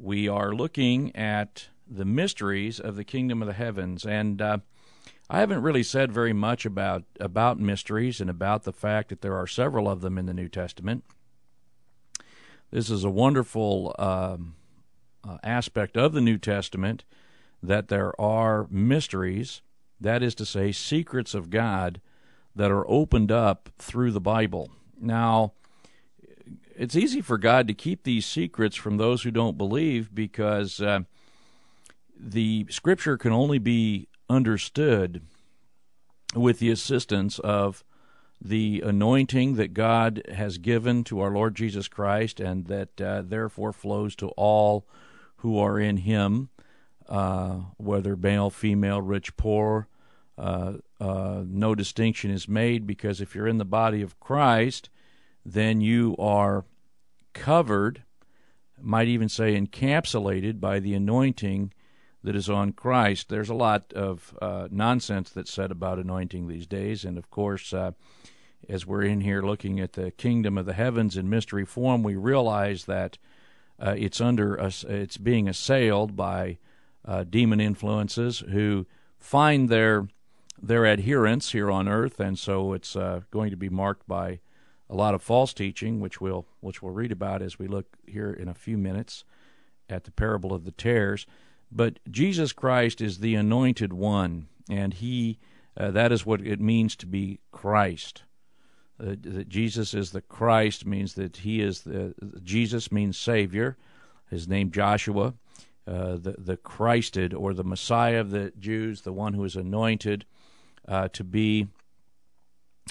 we are looking at the mysteries of the kingdom of the heavens. And uh, I haven't really said very much about, about mysteries and about the fact that there are several of them in the New Testament. This is a wonderful um, uh, aspect of the New Testament that there are mysteries, that is to say, secrets of God that are opened up through the Bible. Now, it's easy for God to keep these secrets from those who don't believe because uh, the Scripture can only be understood with the assistance of the anointing that God has given to our Lord Jesus Christ and that uh, therefore flows to all who are in Him, uh, whether male, female, rich, poor. Uh, uh no distinction is made because if you're in the body of Christ, then you are covered, might even say encapsulated by the anointing that is on Christ. There's a lot of uh, nonsense that's said about anointing these days, and of course, uh, as we're in here looking at the kingdom of the heavens in mystery form, we realize that uh, it's under us, it's being assailed by uh, demon influences who find their their adherents here on earth, and so it's uh, going to be marked by a lot of false teaching, which we'll which we'll read about as we look here in a few minutes at the parable of the tares. But Jesus Christ is the anointed one, and he uh, that is what it means to be Christ. Uh, that Jesus is the Christ means that he is the Jesus means Savior. His name Joshua, uh, the the Christed or the Messiah of the Jews, the one who is anointed uh, to be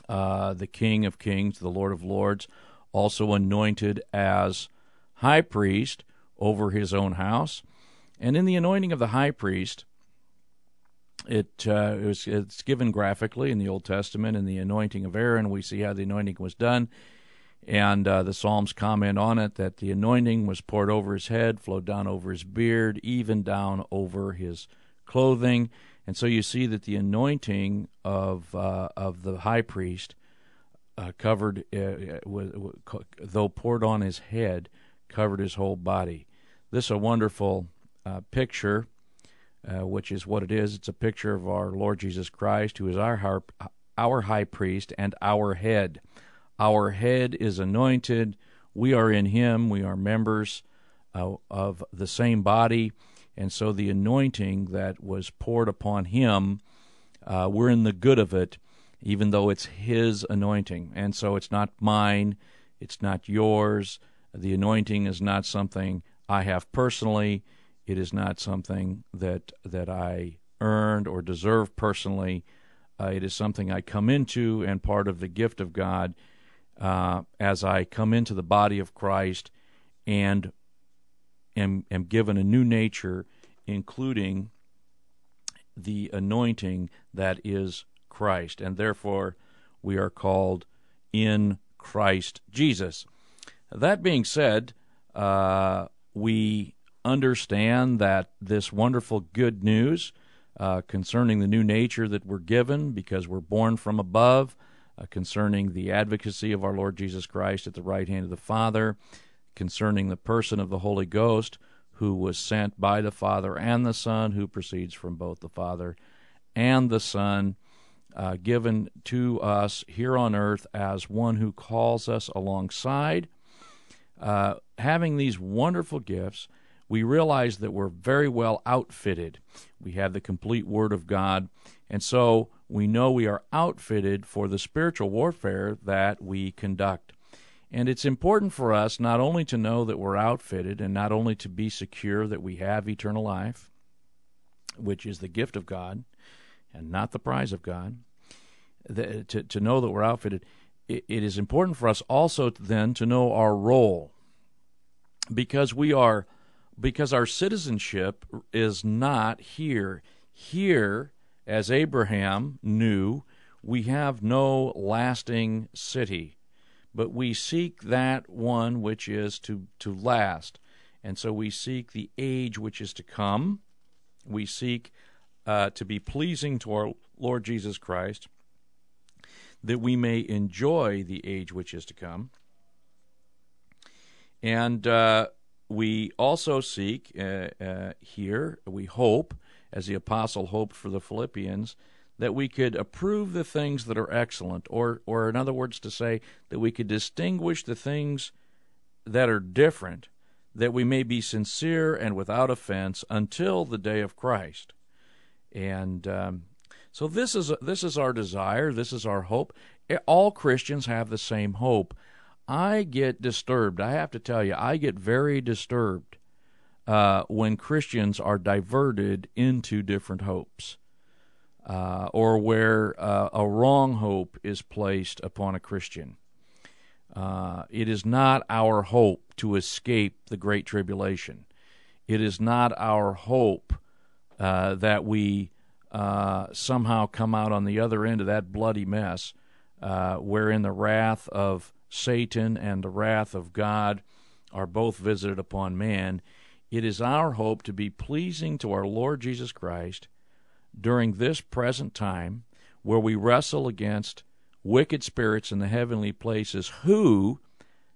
uh, the King of Kings, the Lord of Lords, also anointed as high priest over his own house. And in the anointing of the high priest, it, uh, it was, it's given graphically in the Old Testament. In the anointing of Aaron, we see how the anointing was done. And uh, the Psalms comment on it that the anointing was poured over his head, flowed down over his beard, even down over his clothing. And so you see that the anointing of uh, of the high priest uh, covered, uh, uh though poured on his head, covered his whole body. This is a wonderful uh, picture, uh, which is what it is. It's a picture of our Lord Jesus Christ, who is our harp, our high priest and our head. Our head is anointed. We are in Him. We are members of the same body and so the anointing that was poured upon him, uh, we're in the good of it, even though it's his anointing. And so it's not mine, it's not yours. The anointing is not something I have personally. It is not something that that I earned or deserve personally. Uh, it is something I come into and part of the gift of God uh, as I come into the body of Christ and am, am given a new nature, including the anointing that is Christ. And therefore, we are called in Christ Jesus. That being said, uh, we understand that this wonderful good news uh, concerning the new nature that we're given because we're born from above, uh, concerning the advocacy of our Lord Jesus Christ at the right hand of the Father, concerning the person of the Holy Ghost, who was sent by the Father and the Son, who proceeds from both the Father and the Son, uh, given to us here on earth as one who calls us alongside. Uh, having these wonderful gifts, we realize that we're very well outfitted. We have the complete Word of God, and so we know we are outfitted for the spiritual warfare that we conduct. And it's important for us not only to know that we're outfitted and not only to be secure that we have eternal life, which is the gift of God and not the prize of God, to, to know that we're outfitted, it, it is important for us also then to know our role. Because we are because our citizenship is not here. Here as Abraham knew we have no lasting city but we seek that one which is to, to last. And so we seek the age which is to come. We seek uh, to be pleasing to our Lord Jesus Christ, that we may enjoy the age which is to come. And uh, we also seek uh, uh, here, we hope, as the apostle hoped for the Philippians, that we could approve the things that are excellent, or, or in other words, to say that we could distinguish the things that are different, that we may be sincere and without offense until the day of Christ. And um, so this is this is our desire. This is our hope. All Christians have the same hope. I get disturbed. I have to tell you, I get very disturbed uh, when Christians are diverted into different hopes, uh, or where uh, a wrong hope is placed upon a Christian. Uh, it is not our hope to escape the Great Tribulation. It is not our hope uh, that we uh, somehow come out on the other end of that bloody mess, wherein the wrath of Satan and the wrath of God are both visited upon man, it is our hope to be pleasing to our Lord Jesus Christ during this present time where we wrestle against wicked spirits in the heavenly places who,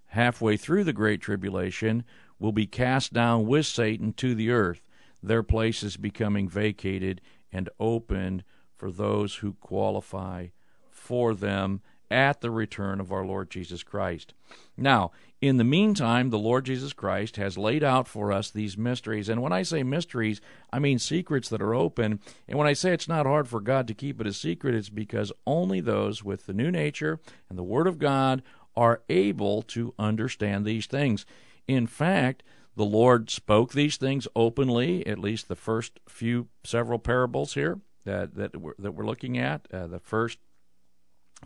halfway through the Great Tribulation, will be cast down with Satan to the earth, their places becoming vacated and opened for those who qualify for them at the return of our Lord Jesus Christ. Now, in the meantime, the Lord Jesus Christ has laid out for us these mysteries. And when I say mysteries, I mean secrets that are open. And when I say it's not hard for God to keep it a secret, it's because only those with the new nature and the Word of God are able to understand these things. In fact, the Lord spoke these things openly, at least the first few several parables here that, that, we're, that we're looking at. Uh, the first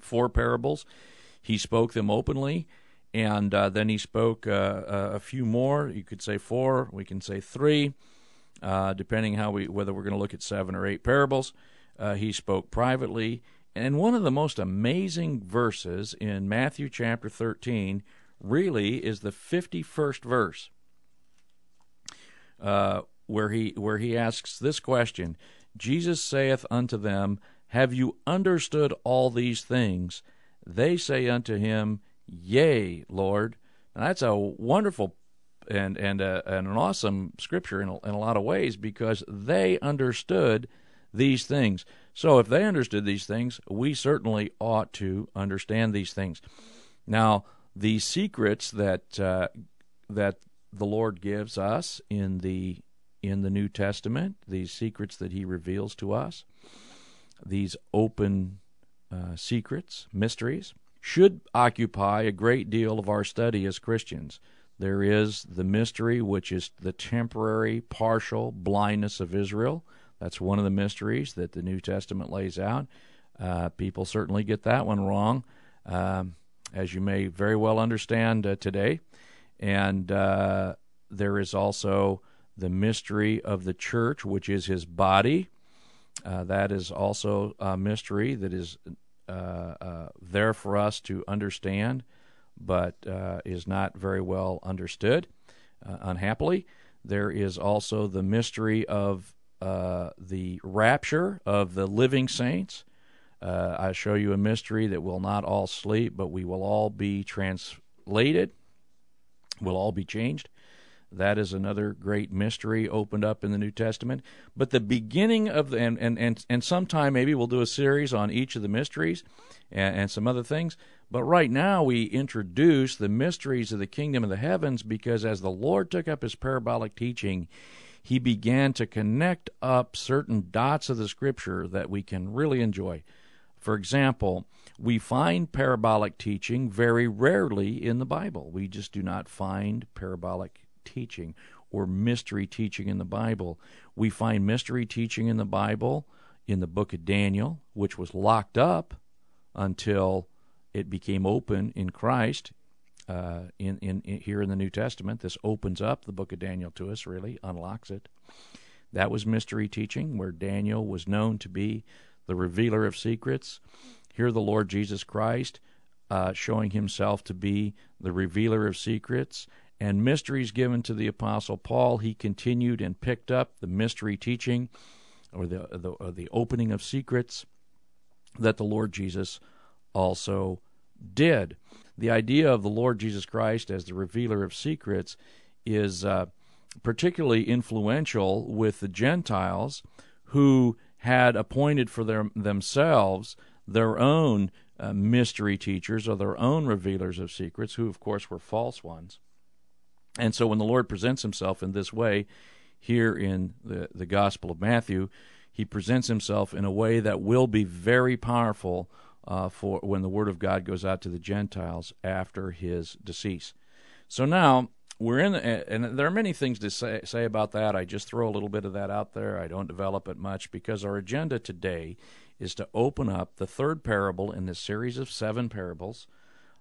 four parables. He spoke them openly, and uh, then he spoke uh, uh, a few more. You could say four. We can say three, uh, depending how we whether we're going to look at seven or eight parables. Uh, he spoke privately, and one of the most amazing verses in Matthew chapter thirteen really is the fifty-first verse, uh, where he where he asks this question: Jesus saith unto them have you understood all these things? They say unto him, Yea, Lord. And that's a wonderful and and, uh, and an awesome scripture in a, in a lot of ways because they understood these things. So if they understood these things, we certainly ought to understand these things. Now, the secrets that uh, that the Lord gives us in the in the New Testament, these secrets that He reveals to us, these open uh, secrets, mysteries, should occupy a great deal of our study as Christians. There is the mystery, which is the temporary, partial blindness of Israel. That's one of the mysteries that the New Testament lays out. Uh, people certainly get that one wrong, um, as you may very well understand uh, today. And uh, there is also the mystery of the church, which is his body. Uh, that is also a mystery that is uh, uh, there for us to understand, but uh, is not very well understood, uh, unhappily. There is also the mystery of the rapture of the living saints. I show you a mystery that will not all sleep, but we will all be translated, we will all be changed. That is another great mystery opened up in the New Testament. But the beginning of the, and, and, and, and sometime maybe we'll do a series on each of the mysteries and, and some other things. But right now we introduce the mysteries of the kingdom of the heavens because as the Lord took up his parabolic teaching, he began to connect up certain dots of the scripture that we can really enjoy. For example, we find parabolic teaching very rarely in the Bible. We just do not find parabolic teaching or mystery teaching in the Bible. We find mystery teaching in the Bible in the book of Daniel, which was locked up until it became open in Christ. Uh, in, in, in here in the New Testament, this opens up the book of Daniel to us. Really unlocks it. That was mystery teaching, where Daniel was known to be the revealer of secrets. Here, the Lord Jesus Christ uh, showing himself to be the revealer of secrets and mysteries given to the Apostle Paul, he continued and picked up the mystery teaching or the, the, or the opening of secrets that the Lord Jesus also did. The idea of the Lord Jesus Christ as the revealer of secrets is uh, particularly influential with the Gentiles who had appointed for their, themselves their own uh, mystery teachers or their own revealers of secrets, who, of course, were false ones. And so when the Lord presents himself in this way here in the, the Gospel of Matthew, he presents himself in a way that will be very powerful uh, for when the Word of God goes out to the Gentiles after his decease. So now we're in, and there are many things to say, say about that. I just throw a little bit of that out there. I don't develop it much because our agenda today is to open up the third parable in this series of seven parables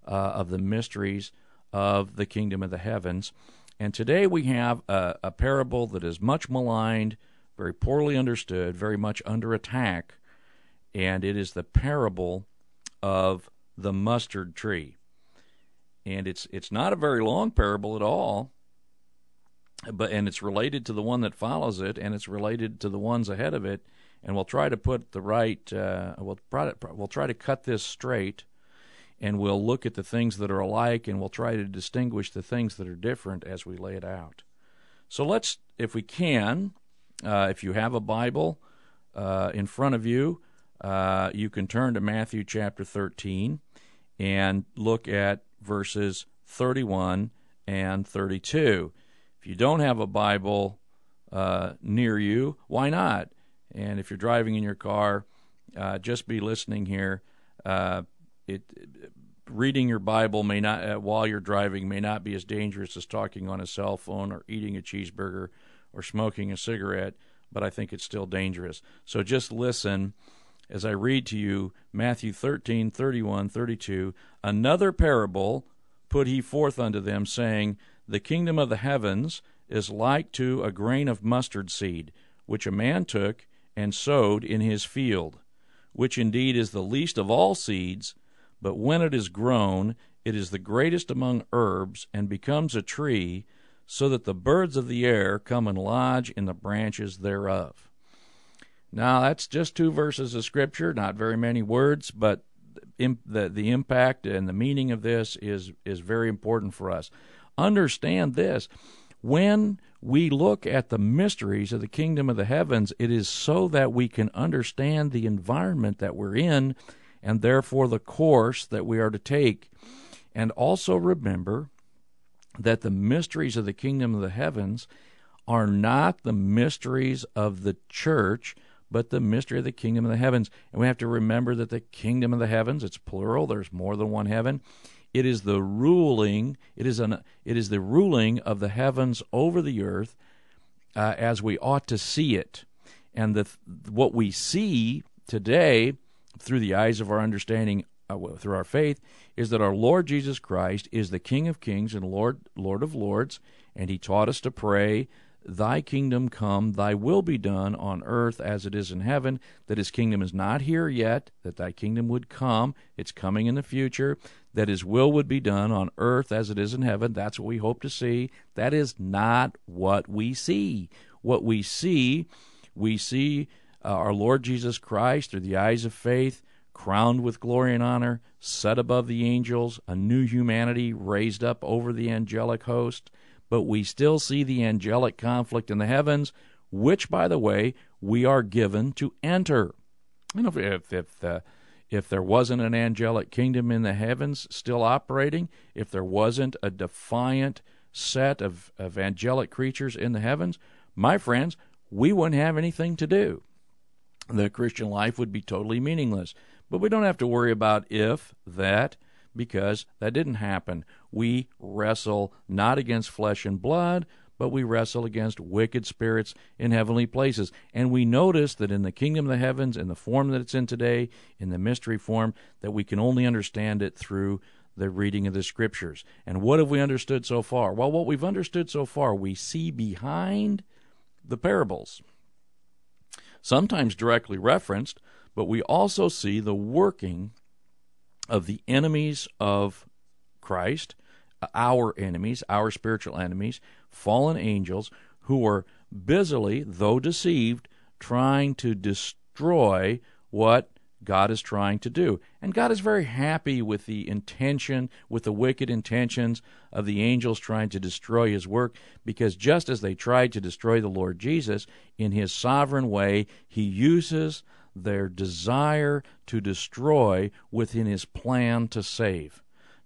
uh, of the mysteries of the kingdom of the heavens. And today we have a, a parable that is much maligned, very poorly understood, very much under attack, and it is the parable of the mustard tree. And it's it's not a very long parable at all, but and it's related to the one that follows it, and it's related to the ones ahead of it. And we'll try to put the right. Uh, we'll we'll try to cut this straight and we'll look at the things that are alike and we'll try to distinguish the things that are different as we lay it out. So let's, if we can, uh, if you have a Bible uh, in front of you, uh, you can turn to Matthew chapter 13 and look at verses 31 and 32. If you don't have a Bible uh, near you, why not? And if you're driving in your car, uh, just be listening here. It, reading your Bible may not uh, while you're driving may not be as dangerous as talking on a cell phone or eating a cheeseburger or smoking a cigarette, but I think it's still dangerous. So just listen as I read to you Matthew 13, 31, 32. Another parable put he forth unto them, saying, The kingdom of the heavens is like to a grain of mustard seed, which a man took and sowed in his field, which indeed is the least of all seeds but when it is grown, it is the greatest among herbs, and becomes a tree, so that the birds of the air come and lodge in the branches thereof. Now, that's just two verses of Scripture, not very many words, but the, the impact and the meaning of this is, is very important for us. Understand this when we look at the mysteries of the kingdom of the heavens, it is so that we can understand the environment that we're in and therefore the course that we are to take. And also remember that the mysteries of the kingdom of the heavens are not the mysteries of the church, but the mystery of the kingdom of the heavens. And we have to remember that the kingdom of the heavens, it's plural, there's more than one heaven. It is the ruling, it is an it is the ruling of the heavens over the earth uh, as we ought to see it. And the what we see today through the eyes of our understanding, uh, through our faith, is that our Lord Jesus Christ is the King of Kings and Lord Lord of Lords, and He taught us to pray, "Thy kingdom come, Thy will be done on earth as it is in heaven." That His kingdom is not here yet; that Thy kingdom would come; it's coming in the future. That His will would be done on earth as it is in heaven. That's what we hope to see. That is not what we see. What we see, we see uh, our Lord Jesus Christ through the eyes of faith, crowned with glory and honor, set above the angels, a new humanity raised up over the angelic host. But we still see the angelic conflict in the heavens, which, by the way, we are given to enter. You know, if if the if there wasn't an angelic kingdom in the heavens still operating, if there wasn't a defiant set of, of angelic creatures in the heavens, my friends, we wouldn't have anything to do the Christian life would be totally meaningless. But we don't have to worry about if, that, because that didn't happen. We wrestle not against flesh and blood, but we wrestle against wicked spirits in heavenly places. And we notice that in the kingdom of the heavens, in the form that it's in today, in the mystery form, that we can only understand it through the reading of the scriptures. And what have we understood so far? Well, what we've understood so far, we see behind the parables sometimes directly referenced, but we also see the working of the enemies of Christ, our enemies, our spiritual enemies, fallen angels, who are busily, though deceived, trying to destroy what God is trying to do. And God is very happy with the intention, with the wicked intentions of the angels trying to destroy his work, because just as they tried to destroy the Lord Jesus, in his sovereign way, he uses their desire to destroy within his plan to save.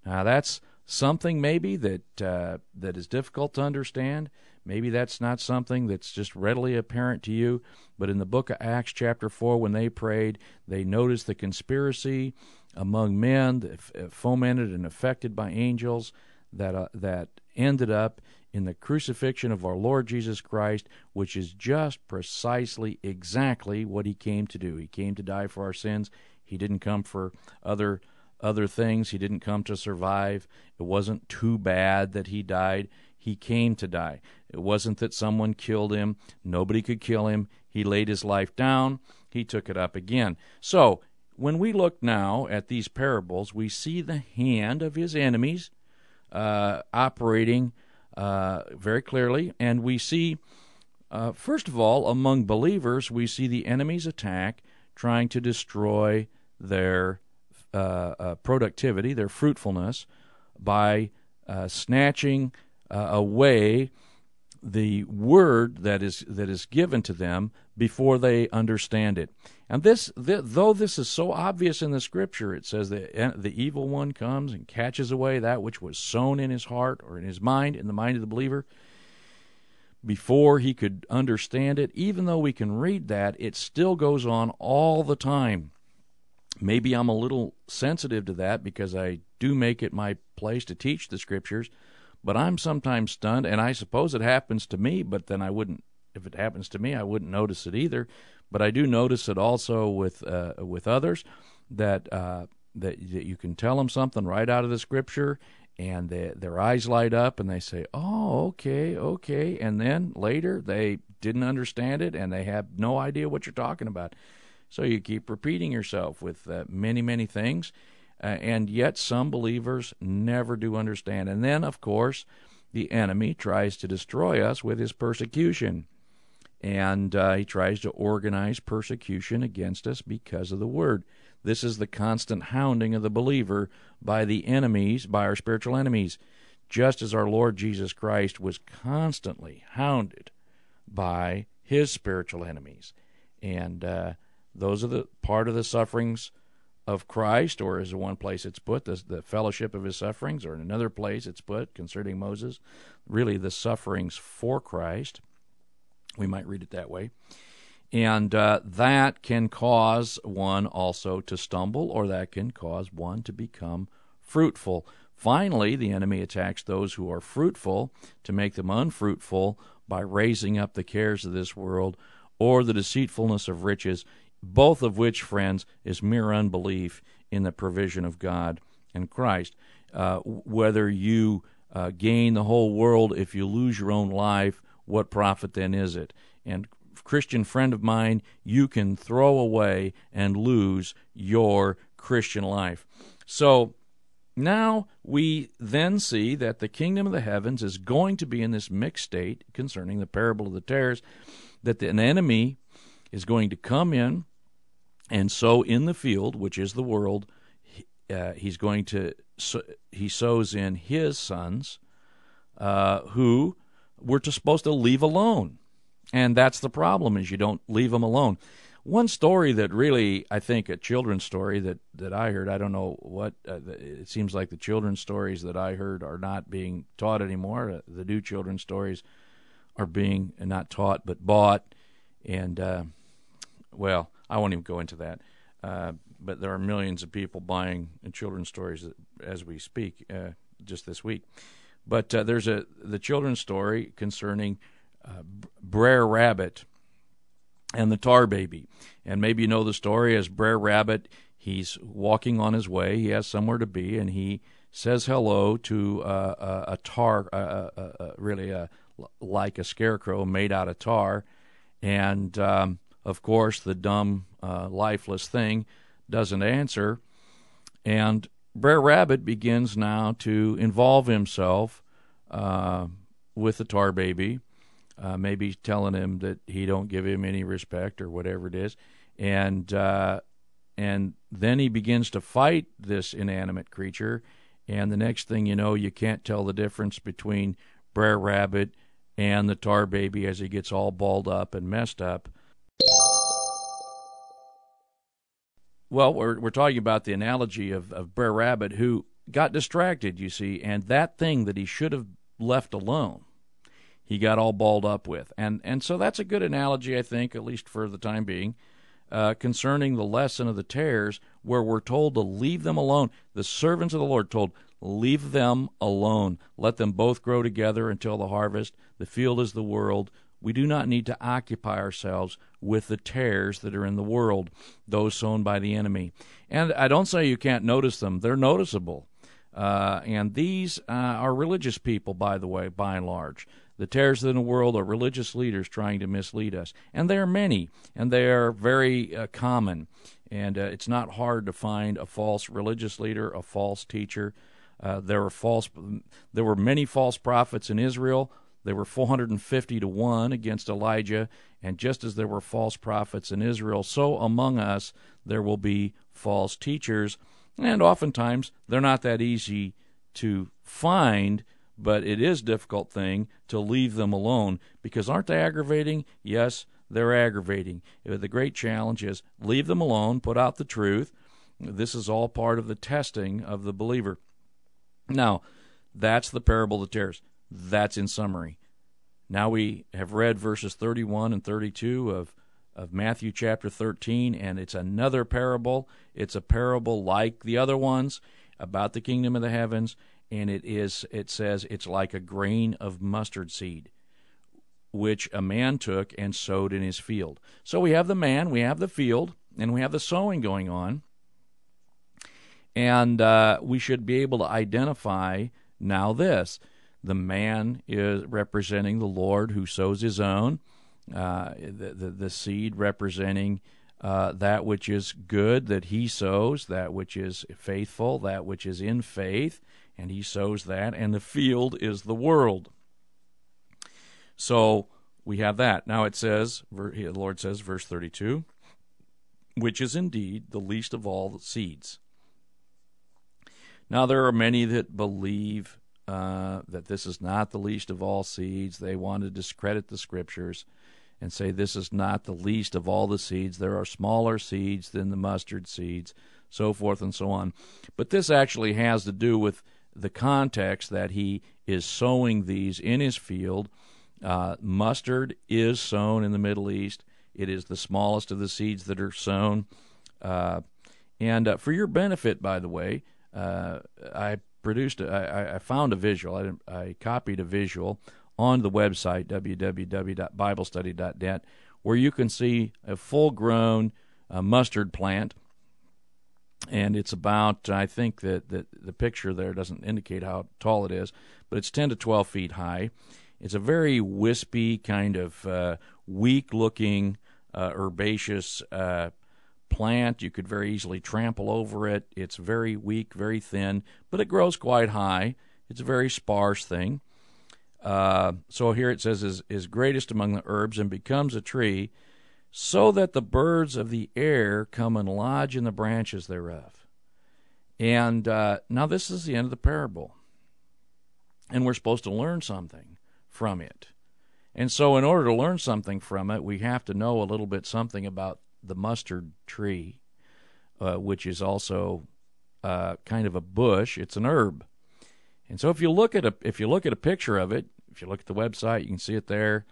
Now, that's something maybe that uh, that is difficult to understand. Maybe that's not something that's just readily apparent to you. But in the book of Acts, chapter 4, when they prayed, they noticed the conspiracy among men uh, fomented and affected by angels that, uh, that ended up in the crucifixion of our Lord Jesus Christ, which is just precisely exactly what he came to do. He came to die for our sins. He didn't come for other other things. He didn't come to survive. It wasn't too bad that he died. He came to die. It wasn't that someone killed him. Nobody could kill him. He laid his life down. He took it up again. So, when we look now at these parables, we see the hand of his enemies uh, operating uh, very clearly, and we see, uh, first of all, among believers, we see the enemy's attack trying to destroy their uh, uh, productivity, their fruitfulness, by uh, away the word that is that is given to them before they understand it. And this, th- though this is so obvious in the scripture, it says that the evil one comes and catches away that which was sown in his heart or in his mind, in the mind of the believer, before he could understand it. Even though we can read that, it still goes on all the time. Maybe I'm a little sensitive to that because I do make it my place to teach the scriptures but I'm sometimes stunned, and I suppose it happens to me, but then I wouldn't, if it happens to me, I wouldn't notice it either. But I do notice it also with uh, with others that uh, that that you can tell them something right out of the scripture, and they, their eyes light up, and they say, "Oh, okay, okay," and then later they didn't understand it, and they have no idea what you're talking about. So you keep repeating yourself with uh, many, many things, uh, and yet some believers never do understand. And then, of course, the enemy tries to destroy us with his persecution. And uh, he tries to organize persecution against us because of the word. This is the constant hounding of the believer by the enemies, by our spiritual enemies, just as our Lord Jesus Christ was constantly hounded by his spiritual enemies. And uh, those are the part of the sufferings of Christ, or as one place it's put, the, the fellowship of his sufferings, or in another place it's put concerning Moses, really the sufferings for Christ. We might read it that way. And uh, that can cause one also to stumble, or that can cause one to become fruitful. Finally, the enemy attacks those who are fruitful to make them unfruitful by raising up the cares of this world or the deceitfulness of riches both of which, friends, is mere unbelief in the provision of God and Christ. Uh, whether you uh, gain the whole world if you lose your own life, what profit then is it? And Christian friend of mine, you can throw away and lose your Christian life. So now we then see that the kingdom of the heavens is going to be in this mixed state concerning the parable of the tares, that an enemy is going to come in and sow in the field, which is the world, uh, he's going to sow, he sows in his sons, uh, who we're to, supposed to leave alone, and that's the problem is you don't leave them alone. One story that really, I think, a children's story that, that I heard. I don't know what. Uh, it seems like the children's stories that I heard are not being taught anymore. Uh, the new children's stories are being not taught but bought, and uh, well, I won't even go into that. Uh, but there are millions of people buying children's stories as we speak, uh, just this week. But uh, there's a the children's story concerning uh, Brer Rabbit and the Tar Baby, and maybe you know the story as Brer Rabbit. He's walking on his way. He has somewhere to be, and he says hello to uh, a, tar, really a, like a scarecrow made out of tar, and um, of course, the dumb, uh, lifeless thing doesn't answer. And Brer Rabbit begins now to involve himself uh, with the tar baby, uh, maybe telling him that he don't give him any respect or whatever it is, and uh, and then he begins to fight this inanimate creature, and the next thing you know, you can't tell the difference between Brer Rabbit and the tar baby as he gets all balled up and messed up. Well, we're we're talking about the analogy of, of Brer Rabbit who got distracted, you see, and that thing that he should have left alone, he got all balled up with. And and so that's a good analogy, I think, at least for the time being, uh, concerning the lesson of the tares, where we're told to leave them alone. The servants of the Lord told, leave them alone. Let them both grow together until the harvest. The field is the world. We do not need to occupy ourselves with the tares that are in the world, those sown by the enemy. And I don't say you can't notice them, they're noticeable. Uh, and these uh, are religious people, by the way, by and large. The tares in the world are religious leaders trying to mislead us. And there are many, and they are very uh, common. And uh, it's not hard to find a false religious leader, a false teacher. Uh, there were false, there were many false prophets in Israel. There were 450 to 1 against Elijah, and just as there were false prophets in Israel, so among us there will be false teachers. And oftentimes they're not that easy to find, but it is a difficult thing to leave them alone because aren't they aggravating? Yes, they're aggravating. Uh, the great challenge is leave them alone, put out the truth. This is all part of the testing of the believer. Now, that's the parable of the tares. That's in summary. Now we have read verses 31 and 32 of, of Matthew chapter 13, and it's another parable. It's a parable like the other ones about the kingdom of the heavens, and it is it says it's like a grain of mustard seed which a man took and sowed in his field. So we have the man, we have the field, and we have the sowing going on. And uh, we should be able to identify now this the man is representing the Lord who sows his own, uh, the, the, the, seed representing uh, that which is good that he sows, that which is faithful, that which is in faith, and he sows that, and the field is the world. So we have that. Now it says, the Lord says, verse 32, which is indeed the least of all the seeds. Now there are many that believe uh, that this is not the least of all seeds. They want to discredit the scriptures and say this is not the least of all the seeds. There are smaller seeds than the mustard seeds, so forth and so on. But this actually has to do with the context that he is sowing these in his field. Uh, mustard is sown in the Middle East. It is the smallest of the seeds that are sown. Uh, and uh, for your benefit, by the way, uh, I produced, I, I found a visual. I, I copied a visual on the website www.biblestudy.net where you can see a full-grown uh, mustard plant, and it's about I think that the, the picture there doesn't indicate how tall it is, but it's 10 to 12 feet high. It's a very wispy kind of uh, weak-looking uh, herbaceous uh, plant. You could very easily trample over it. It's very weak, very thin, but it grows quite high. It's a very sparse thing. Uh, so here it says, is, is greatest among the herbs and becomes a tree, so that the birds of the air come and lodge in the branches thereof. And uh, now this is the end of the parable. And we're supposed to learn something from it. And so, in order to learn something from it, we have to know a little bit something about the mustard tree, uh, which is also uh, kind of a bush. It's an herb, and so if you look at a if you look at a picture of it, if you look at the website, you can see it there.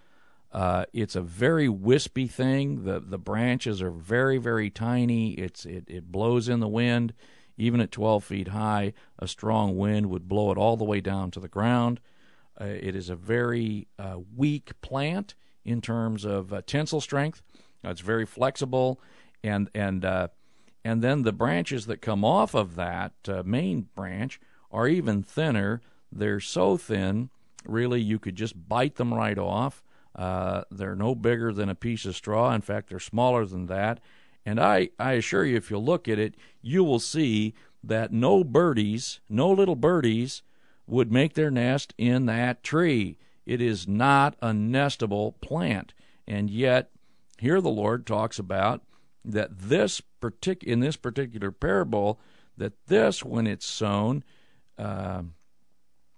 Uh, it's a very wispy thing. the The branches are very very tiny. It's it it blows in the wind. Even at 12 feet high, a strong wind would blow it all the way down to the ground. Uh, it is a very uh, weak plant in terms of uh, tensile strength. It's very flexible, and and uh, and then the branches that come off of that uh, main branch are even thinner. They're so thin, really, you could just bite them right off. Uh, they're no bigger than a piece of straw. In fact, they're smaller than that. And I, I assure you, if you look at it, you will see that no birdies, no little birdies, would make their nest in that tree. It is not a nestable plant. And yet, here the Lord talks about that this partic- in this particular parable, that this, when it's sown, uh,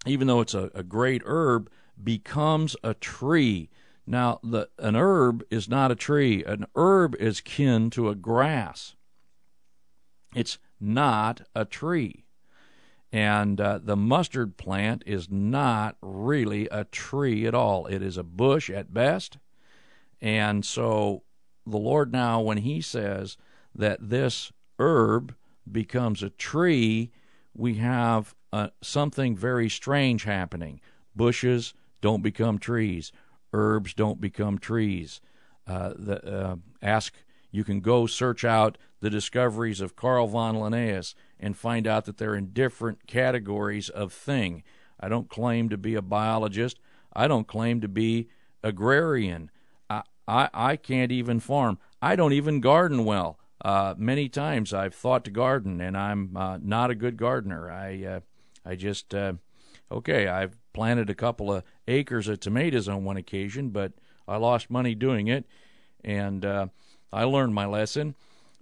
even though it's a, a great herb, becomes a tree. Now, the, an herb is not a tree. An herb is kin to a grass. It's not a tree. And uh, the mustard plant is not really a tree at all. It is a bush at best. And so the Lord now, when He says that this herb becomes a tree, we have uh, something very strange happening. Bushes don't become trees. Herbs don't become trees. Uh, the, uh, ask you can go search out the discoveries of Carl von Linnaeus and find out that they're in different categories of thing. I don't claim to be a biologist. I don't claim to be agrarian. I, I, can't even farm. I don't even garden well. Uh, many times I've thought to garden, and I'm uh, not a good gardener. I uh, I just uh, okay. I've planted a couple of acres of tomatoes on one occasion, but I lost money doing it, and uh, I learned my lesson.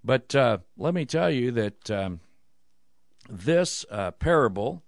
But uh, let me tell you that um, this parable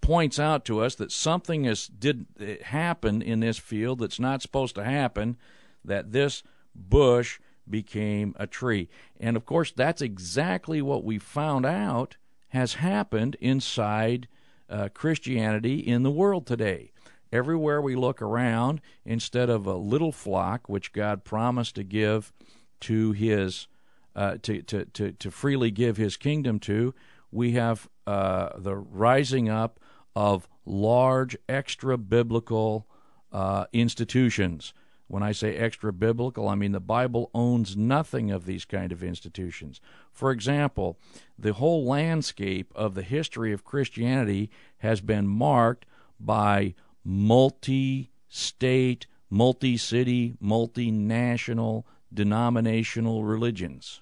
points out to us that something has did happen in this field that's not supposed to happen. That this bush became a tree, and of course, that's exactly what we found out has happened inside uh, Christianity in the world today. Everywhere we look around, instead of a little flock, which God promised to give to His, uh, to, to, to, to freely give His kingdom to, we have uh, the rising up of large extra biblical uh, institutions. When I say extra biblical, I mean the Bible owns nothing of these kind of institutions. For example, the whole landscape of the history of Christianity has been marked by multi state, multi city, multinational, denominational religions,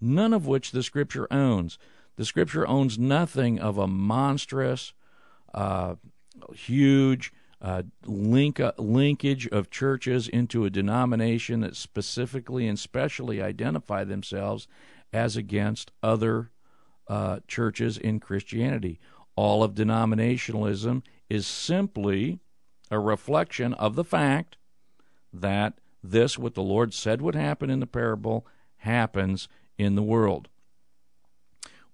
none of which the Scripture owns. The Scripture owns nothing of a monstrous, uh, huge, uh, link uh, linkage of churches into a denomination that specifically and specially identify themselves as against other uh, churches in Christianity. All of denominationalism is simply a reflection of the fact that this, what the Lord said would happen in the parable, happens in the world.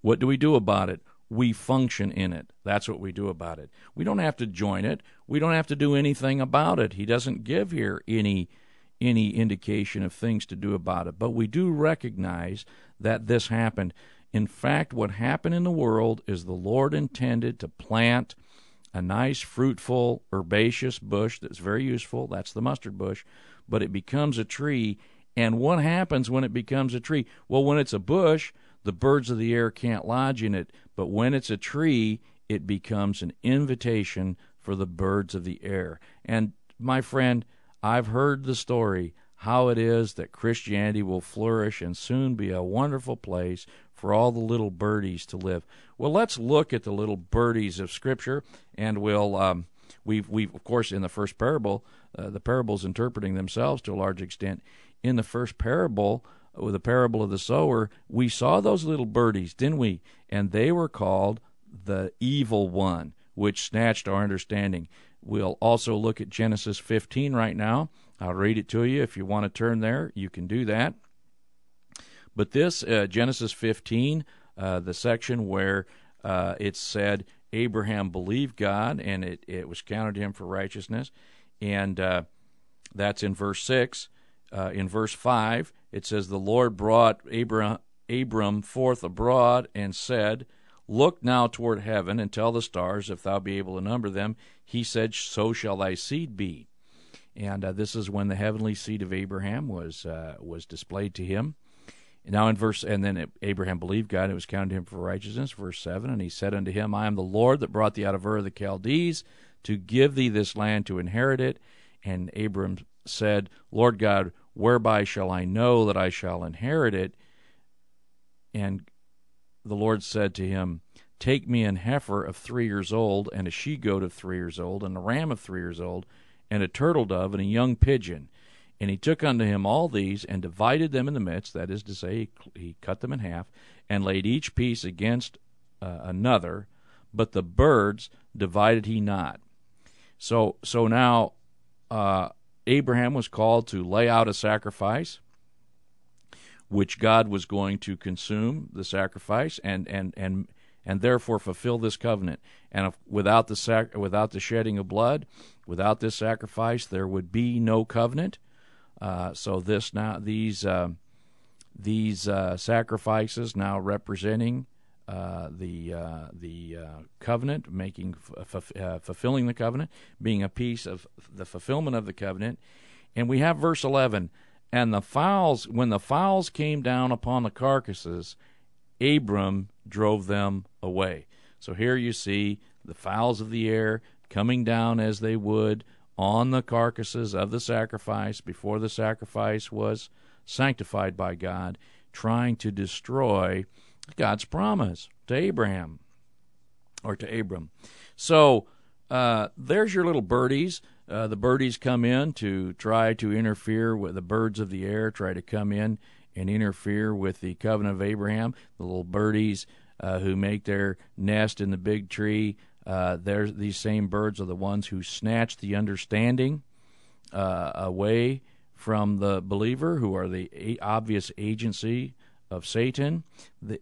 What do we do about it? We function in it. That's what we do about it. We don't have to join it. We don't have to do anything about it. He doesn't give here any any indication of things to do about it. But we do recognize that this happened. In fact, what happened in the world is the Lord intended to plant a nice, fruitful, herbaceous bush that's very useful. That's the mustard bush. But it becomes a tree. And what happens when it becomes a tree? Well, when it's a bush, the birds of the air can't lodge in it, but when it's a tree, it becomes an invitation for the birds of the air. And my friend, I've heard the story how it is that Christianity will flourish and soon be a wonderful place for all the little birdies to live. Well, let's look at the little birdies of Scripture, and we'll um, we've we've of course in the first parable, uh, the parables interpreting themselves to a large extent. In the first parable, with the parable of the sower, we saw those little birdies, didn't we? And they were called the evil one, which snatched our understanding. We'll also look at Genesis 15 right now. I'll read it to you. If you want to turn there, you can do that. But this, uh, Genesis 15, uh, the section where uh, it said Abraham believed God and it, it was counted to him for righteousness, and uh, that's in verse 6. Uh, in verse 5, it says, The Lord brought Abram, Abram forth abroad and said, Look now toward heaven and tell the stars, if thou be able to number them. He said, So shall thy seed be. And uh, this is when the heavenly seed of Abraham was uh, was displayed to him. Now in verse, and then Abraham believed God, and it was counted to him for righteousness. Verse seven, and he said unto him, I am the Lord that brought thee out of Ur of the Chaldees to give thee this land to inherit it. And Abram said, Lord God, whereby shall I know that I shall inherit it? And the Lord said to him, Take me an heifer of three years old, and a she goat of three years old, and a ram of three years old, and a turtle dove, and a young pigeon. And he took unto him all these, and divided them in the midst, that is to say, he, cut them in half, and laid each piece against uh, another, but the birds divided he not. So, so now uh, Abraham was called to lay out a sacrifice, which God was going to consume the sacrifice, and and and and therefore fulfill this covenant. And if, without the sac- without the shedding of blood, without this sacrifice, there would be no covenant. Uh, so this now these uh, these uh, sacrifices now representing uh, the uh, the uh, covenant, making f- f- fulfilling the covenant, being a piece of the fulfillment of the covenant, and we have verse eleven. And the fowls, when the fowls came down upon the carcasses, Abram drove them away. So here you see the fowls of the air coming down as they would on the carcasses of the sacrifice before the sacrifice was sanctified by God, trying to destroy God's promise to Abraham or to Abram. So uh, there's your little birdies. Uh, the birdies come in to try to interfere with the birds of the air, try to come in and interfere with the covenant of Abraham. The little birdies uh, who make their nest in the big tree uh, these same birds are the ones who snatch the understanding uh, away from the believer, who are the obvious agency of Satan. The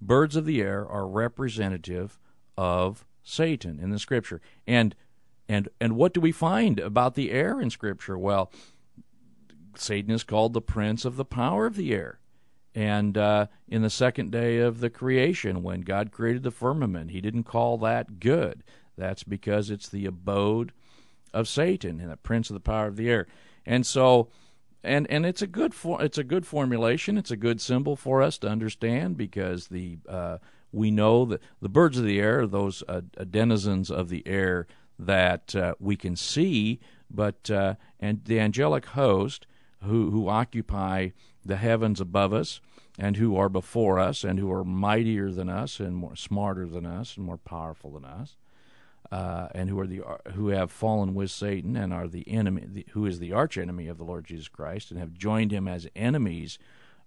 birds of the air are representative of Satan in the Scripture, and and and what do we find about the air in Scripture? Well, Satan is called the prince of the power of the air. And uh, in the second day of the creation, when God created the firmament, He didn't call that good. That's because it's the abode of Satan and the prince of the power of the air. And so, and and it's a good for, it's a good formulation. It's a good symbol for us to understand because the uh, we know that the birds of the air, are those uh, denizens of the air that uh, we can see, but uh, and the angelic host who who occupy the heavens above us and who are before us and who are mightier than us and more smarter than us and more powerful than us uh, and who are the who have fallen with Satan and are the enemy the, who is the arch enemy of the Lord Jesus Christ and have joined him as enemies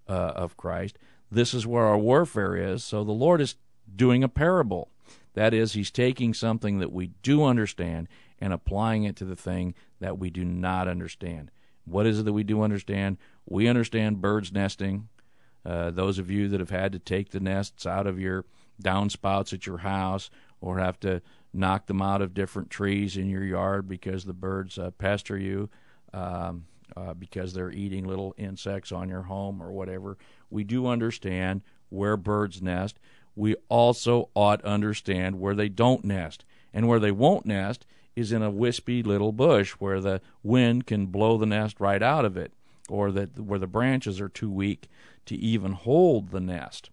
uh, of Christ this is where our warfare is. So the Lord is doing a parable. That is he's taking something that we do understand and applying it to the thing that we do not understand. What is it that we do understand? We understand birds nesting. Uh, those of you that have had to take the nests out of your downspouts at your house or have to knock them out of different trees in your yard because the birds uh, pester you um, uh, because they're eating little insects on your home or whatever. We do understand where birds nest. We also ought understand where they don't nest. And where they won't nest is in a wispy little bush where the wind can blow the nest right out of it or that where the branches are too weak to even hold the nest.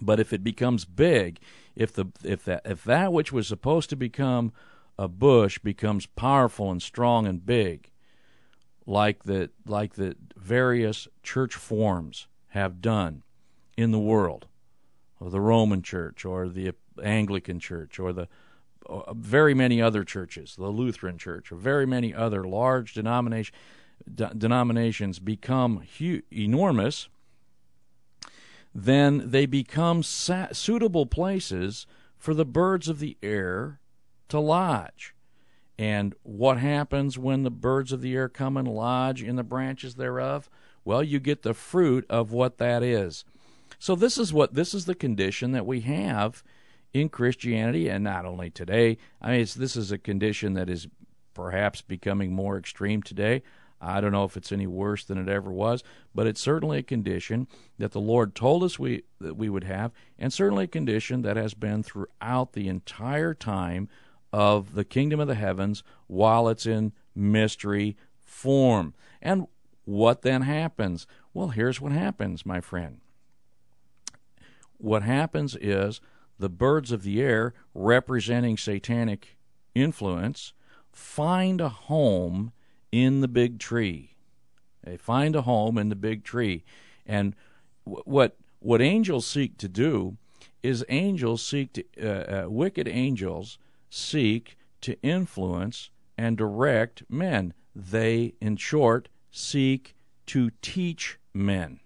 But if it becomes big, if the if that if that which was supposed to become a bush becomes powerful and strong and big, like the like the various church forms have done in the world, or the Roman Church, or the Anglican Church, or the uh, very many other churches, the Lutheran Church, or very many other large denomination, de- denominations become hu- enormous, then they become sa- suitable places for the birds of the air to lodge. And what happens when the birds of the air come and lodge in the branches thereof? Well, you get the fruit of what that is. So this is what this is the condition that we have in Christianity, and not only today. I mean, this is a condition that is perhaps becoming more extreme today. I don't know if it's any worse than it ever was, but it's certainly a condition that the Lord told us we that we would have, and certainly a condition that has been throughout the entire time of the kingdom of the heavens while it's in mystery form. And what then happens? Well, here's what happens, my friend. What happens is the birds of the air, representing satanic influence, find a home in the big tree. They find a home in the big tree. And what what angels seek to do is angels seek to uh, uh, wicked angels seek to influence and direct men. They, in short, seek to teach men.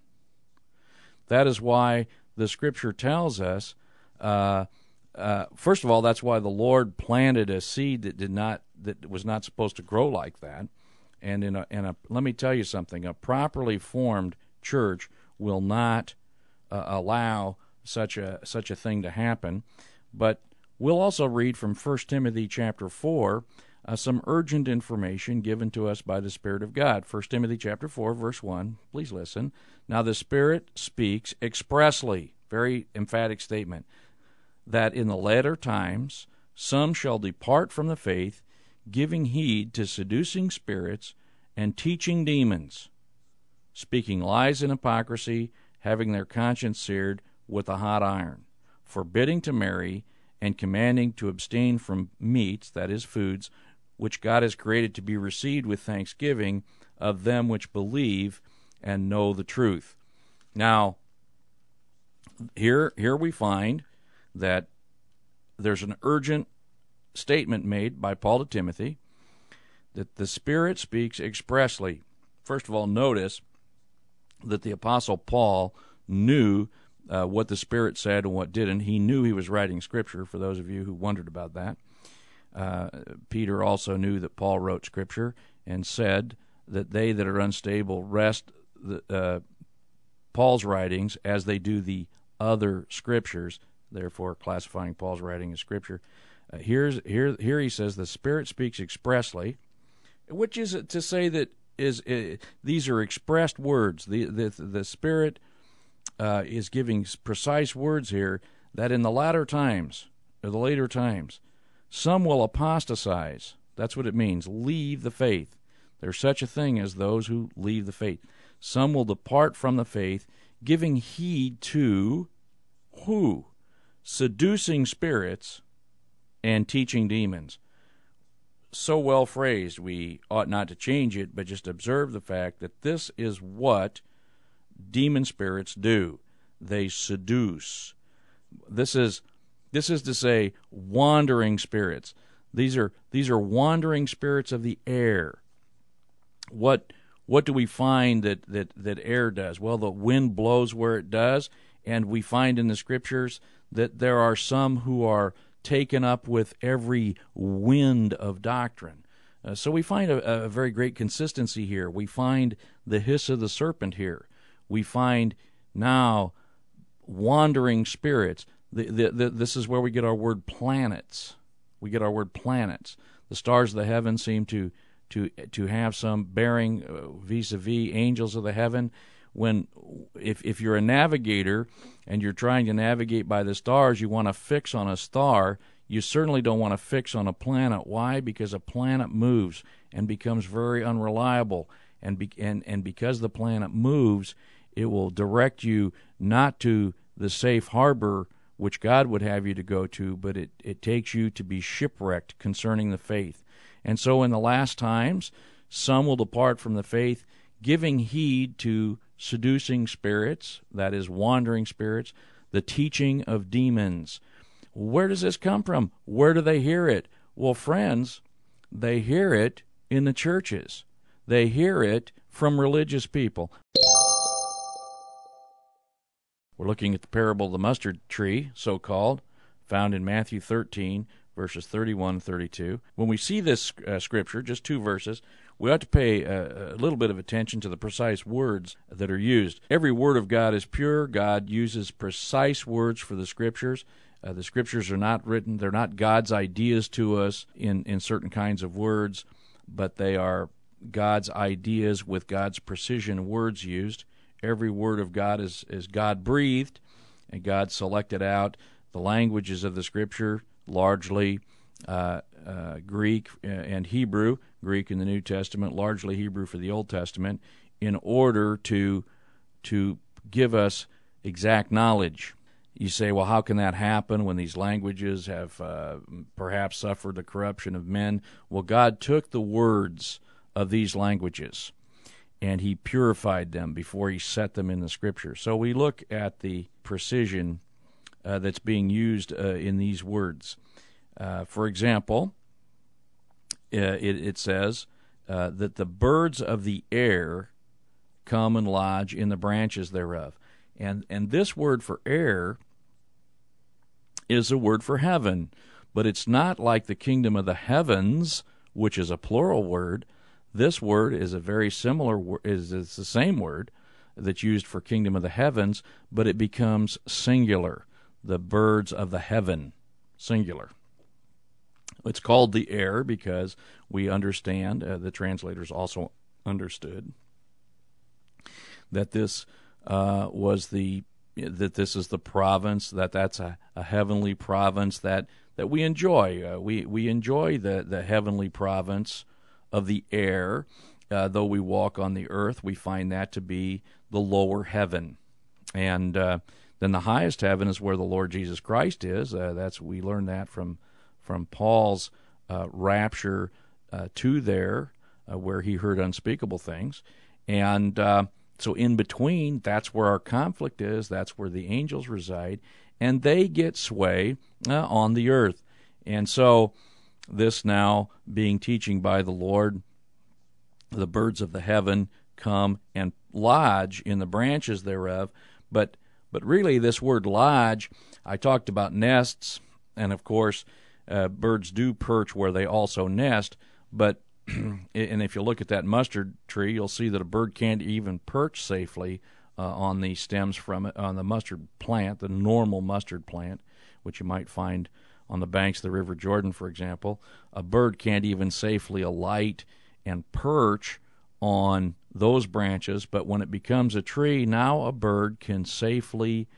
That is why the scripture tells us. Uh, uh, first of all, that's why the Lord planted a seed that did not that was not supposed to grow like that. And in a, a let me tell you something: a properly formed church will not uh, allow such a such a thing to happen. But we'll also read from 1 Timothy chapter four uh, some urgent information given to us by the Spirit of God. 1 Timothy chapter 4 verse 1. Please listen. Now the Spirit speaks expressly, very emphatic statement, that in the latter times some shall depart from the faith, giving heed to seducing spirits and teaching demons, speaking lies and hypocrisy, having their conscience seared with a hot iron, forbidding to marry and commanding to abstain from meats, that is, foods which God has created to be received with thanksgiving of them which believe and know the truth. Now, here here we find that there's an urgent statement made by Paul to Timothy that the Spirit speaks expressly. First of all, notice that the Apostle Paul knew uh, what the Spirit said and what didn't. He knew he was writing Scripture, for those of you who wondered about that. Uh, Peter also knew that Paul wrote Scripture and said that they that are unstable wrest the, uh, Paul's writings as they do the other Scriptures, therefore classifying Paul's writing as Scripture. Here's here here he says the Spirit speaks expressly, which is to say that is uh, these are expressed words. The the the Spirit uh, is giving precise words here that in the latter times, or the later times, some will apostatize. That's what it means. Leave the faith. There's such a thing as those who leave the faith. Some will depart from the faith, giving heed to who? Seducing spirits and teaching demons. So well phrased, we ought not to change it, but just observe the fact that this is what demon spirits do. They seduce. This is this is to say, wandering spirits. These are these are wandering spirits of the air. What what do we find that, that, that air does? Well, the wind blows where it does, and we find in the scriptures that there are some who are taken up with every wind of doctrine. Uh, so we find a, a, very great consistency here. We find the hiss of the serpent here. We find now wandering spirits. The, the, the, this is where we get our word planets. We get our word planets. The stars of the heaven seem to to to have some bearing uh, vis-a-vis angels of the heaven. When if if you're a navigator and you're trying to navigate by the stars, you want to fix on a star. You certainly don't want to fix on a planet. Why? Because a planet moves and becomes very unreliable, and be, and and because the planet moves, it will direct you not to the safe harbor which God would have you to go to, but it, it takes you to be shipwrecked concerning the faith. And so in the last times, some will depart from the faith, giving heed to seducing spirits, that is, wandering spirits, the teaching of demons. Where does this come from? Where do they hear it? Well, friends, they hear it in the churches. They hear it from religious people. We're looking at the parable of the mustard tree, so called, found in Matthew 13, verses 31 and 32. When we see this uh, scripture, just two verses, we ought to pay a, a, little bit of attention to the precise words that are used. Every word of God is pure. God uses precise words for the scriptures. Uh, the scriptures are not written, they're not God's ideas to us in, in certain kinds of words, but they are God's ideas with God's precision words used. Every word of God is, is God breathed, and God selected out the languages of the Scripture, largely uh, uh, Greek uh, and Hebrew, Greek in the New Testament, largely Hebrew for the Old Testament, in order to to give us exact knowledge. You say, well, how can that happen when these languages have uh, perhaps suffered the corruption of men? Well, God took the words of these languages and he purified them before he set them in the scripture. So we look at the precision uh, that's being used uh, in these words. Uh, for example, uh, it, it, says uh, that the birds of the air come and lodge in the branches thereof. And and this word for air is a word for heaven, but it's not like the kingdom of the heavens, which is a plural word. This word is a very similar is it's the same word that's used for kingdom of the heavens, but it becomes singular. The birds of the heaven, singular. It's called the air because we understand, uh, the translators also understood, that this uh, was the that this is the province that that's a, a heavenly province that that we enjoy. Uh, we we enjoy the the heavenly province of the air. Uh, though we walk on the earth, we find that to be the lower heaven, and uh, then the highest heaven is where the Lord Jesus Christ is. Uh, that's we learn that from from Paul's uh, rapture uh, to there, uh, where he heard unspeakable things. And uh, so, in between, that's where our conflict is, that's where the angels reside, and they get sway uh, on the earth. And so, this now being teaching by the Lord, the birds of the heaven come and lodge in the branches thereof. But but really, this word lodge, I talked about nests, and of course, uh, birds do perch where they also nest, but and if you look at that mustard tree, you'll see that a bird can't even perch safely uh, on the stems from it on the mustard plant, the normal mustard plant, which you might find on the banks of the River Jordan, for example. A bird can't even safely alight and perch on those branches, but when it becomes a tree, now a bird can safely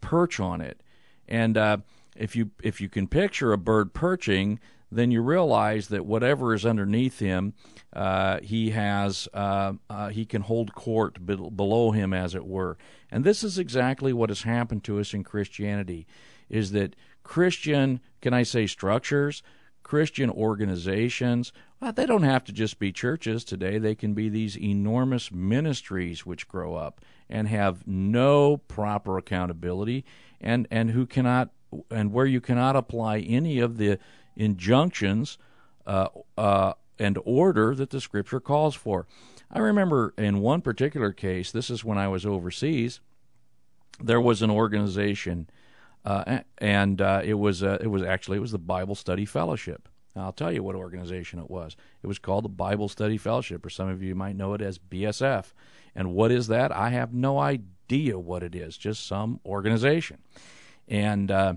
perch on it. And uh, if you if you can picture a bird perching, then you realize that whatever is underneath him, uh, he has uh, uh, he can hold court be- below him, as it were. And this is exactly what has happened to us in Christianity: is that Christian, can I say, structures, Christian organizations, well, they don't have to just be churches today. They can be these enormous ministries which grow up and have no proper accountability and, and who cannot and where you cannot apply any of the injunctions uh, uh, and order that the Scripture calls for. I remember in one particular case, this is when I was overseas, there was an organization, uh, and uh, it was uh, it was actually it was the Bible Study Fellowship. Now, I'll tell you what organization it was. It was called the Bible Study Fellowship, or some of you might know it as BSF. And what is that? I have no idea what it is. Just some organization. And uh,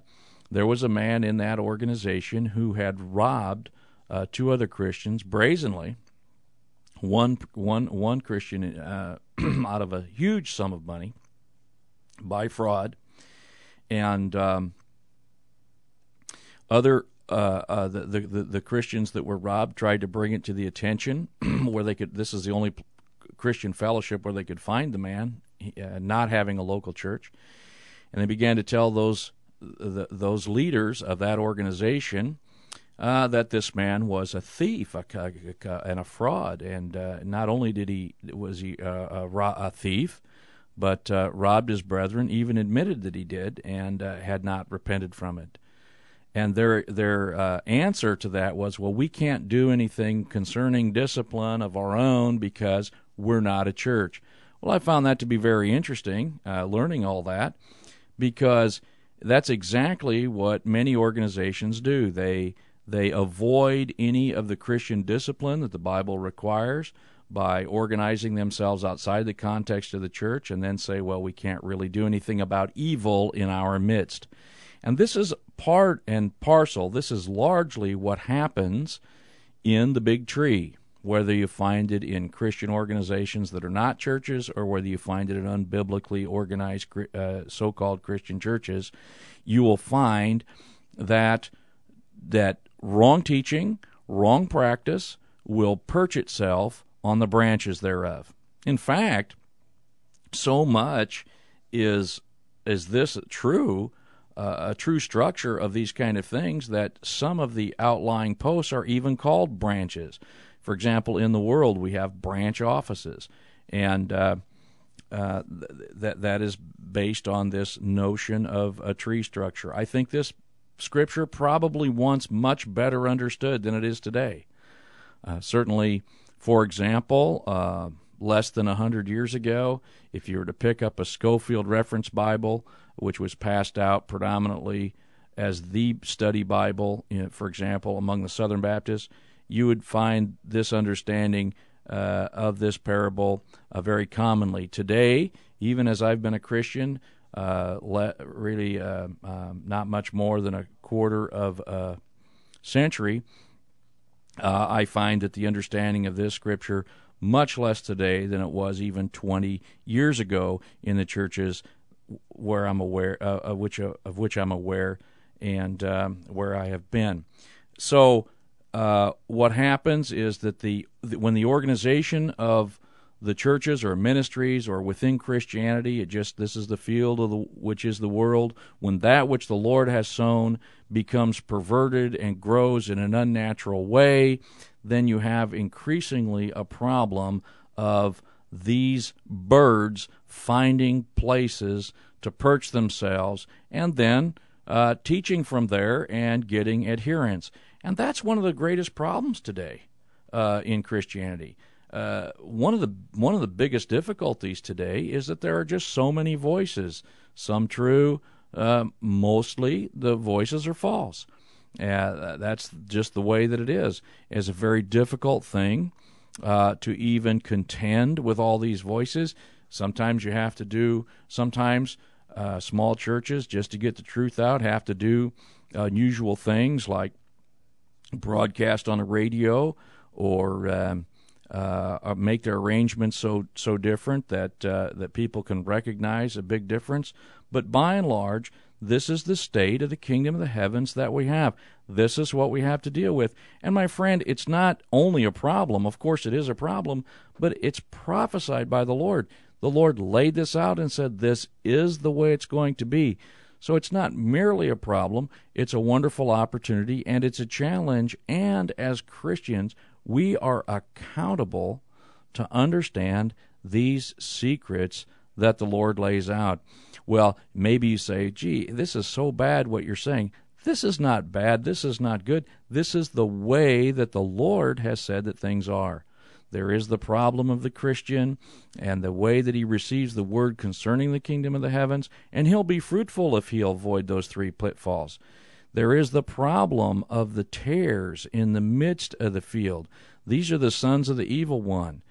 there was a man in that organization who had robbed uh, two other Christians brazenly. One, one, one Christian uh, out of a huge sum of money by fraud, and um, other uh, uh, the, the, the Christians that were robbed tried to bring it to the attention where they could. This is the only Christian fellowship where they could find the man, uh, not having a local church and they began to tell those the, those leaders of that organization uh, that this man was a thief a, a, a, and a fraud, and uh, not only did he was he uh, a, thief, but uh, robbed his brethren, even admitted that he did, and uh, had not repented from it. And their their uh, answer to that was, well, we can't do anything concerning discipline of our own because we're not a church. Well, I found that to be very interesting, learning all that because that's exactly what many organizations do. They they avoid any of the Christian discipline that the Bible requires by organizing themselves outside the context of the church and then say, well, we can't really do anything about evil in our midst. And this is part and parcel, this is largely what happens in the big tree whether you find it in Christian organizations that are not churches or whether you find it in unbiblically organized uh, so called Christian churches, you will find that that wrong teaching, wrong practice will perch itself on the branches thereof. In fact, so much is is this true uh, a true structure of these kind of things that some of the outlying posts are even called branches. For example, in the world, we have branch offices, and uh, uh, th- that that is based on this notion of a tree structure. I think this scripture probably once much better understood than it is today. Uh, certainly, For example, uh, less than a hundred years ago, if you were to pick up a Scofield Reference Bible, which was passed out predominantly as the study Bible, you know, for example, among the Southern Baptists, you would find this understanding uh, of this parable uh, very commonly. Today, even as I've been a Christian, uh, le- really uh, um, not much more than a quarter of a century, uh, I find that the understanding of this scripture much less today than it was even 20 years ago in the churches where I'm aware uh, of which of which I'm aware and um, where I have been. So uh, what happens is that the when the organization of the churches or ministries or within Christianity, it just this is the field of the which is the world. When that which the Lord has sown becomes perverted and grows in an unnatural way, then you have increasingly a problem of these birds finding places to perch themselves and then uh, teaching from there and getting adherents. And that's one of the greatest problems today uh, in Christianity. Uh, one of the one of the biggest difficulties today is that there are just so many voices. Some true, uh, mostly the voices are false. Uh, that's just the way that it is. It's a very difficult thing uh, to even contend with all these voices. Sometimes you have to do. Sometimes uh, small churches, just to get the truth out, have to do unusual things like broadcast on the radio or um, uh, make their arrangements so so different that uh, that people can recognize a big difference. But by and large, this is the state of the kingdom of the heavens that we have. This is what we have to deal with. And my friend, it's not only a problem. Of course, it is a problem, but it's prophesied by the Lord. The Lord laid this out and said, "This is the way it's going to be." So it's not merely a problem, it's a wonderful opportunity and it's a challenge. And as Christians, we are accountable to understand these secrets that the Lord lays out. Well, maybe you say, gee, this is so bad what you're saying. This is not bad. This is not good. This is the way that the Lord has said that things are. There is the problem of the Christian and the way that he receives the word concerning the kingdom of the heavens, and he'll be fruitful if he'll avoid those three pitfalls. There is the problem of the tares in the midst of the field. These are the sons of the evil one.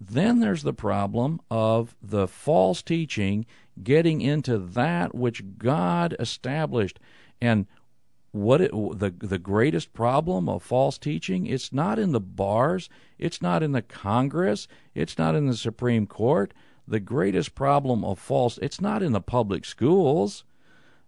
Then there's the problem of the false teaching getting into that which God established. And what it, the the greatest problem of false teaching it's not in the bars it's not in the congress it's not in the supreme court. The greatest problem of false it's not in the public schools.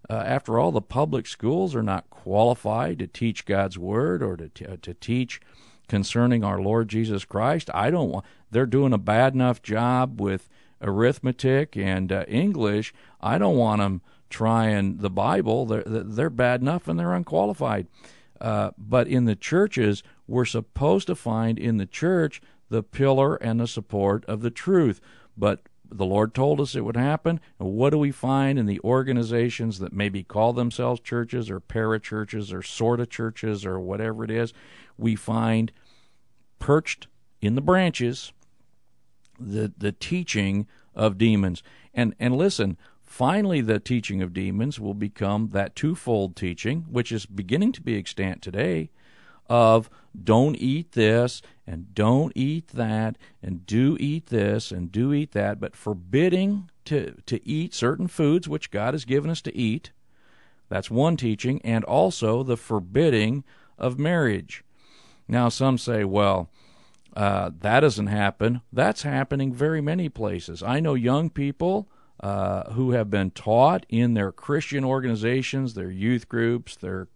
Uh, after all the public schools are not qualified to teach god's word or to t- uh, to teach concerning our lord jesus christ. I don't want they're doing a bad enough job with arithmetic and uh, english. I don't want them trying the Bible, they're, they're bad enough and they're unqualified. Uh, but in the churches, we're supposed to find in the church the pillar and the support of the truth. But the Lord told us it would happen. And what do we find in the organizations that maybe call themselves churches or parachurches or sort of churches or whatever it is? We find perched in the branches the the teaching of demons. And and listen, Finally, the teaching of demons will become that twofold teaching, which is beginning to be extant today, of don't eat this and don't eat that and do eat this and do eat that, but forbidding to, to eat certain foods which God has given us to eat. That's one teaching, and also the forbidding of marriage. Now, some say, well, uh, that doesn't happen. That's happening very many places. I know young people uh, who have been taught in their Christian organizations, their youth groups, their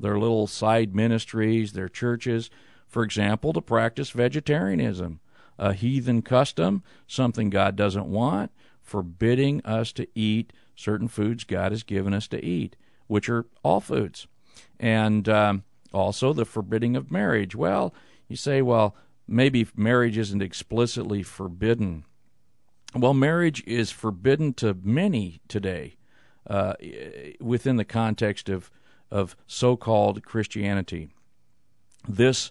their little side ministries, their churches, for example, to practice vegetarianism, a heathen custom, something God doesn't want, forbidding us to eat certain foods God has given us to eat, which are all foods, and um, also the forbidding of marriage. Well, you say, well, maybe marriage isn't explicitly forbidden well, marriage is forbidden to many today uh, within the context of, of so called Christianity. This,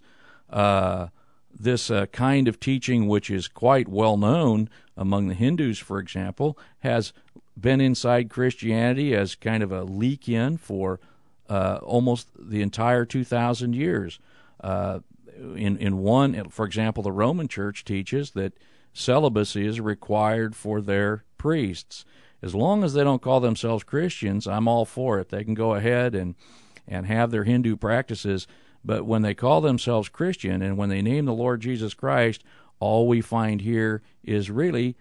uh, this uh, kind of teaching, which is quite well known among the Hindus, for example, has been inside Christianity as kind of a leak in for uh, almost the entire 2,000 years. Uh, in in one, for example, the Roman Church teaches that celibacy is required for their priests. As long as they don't call themselves Christians, I'm all for it. They can go ahead and and have their Hindu practices, but when they call themselves Christian and when they name the Lord Jesus Christ, all we find here is really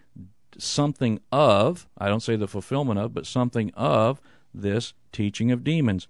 something of, I don't say the fulfillment of, but something of this teaching of demons.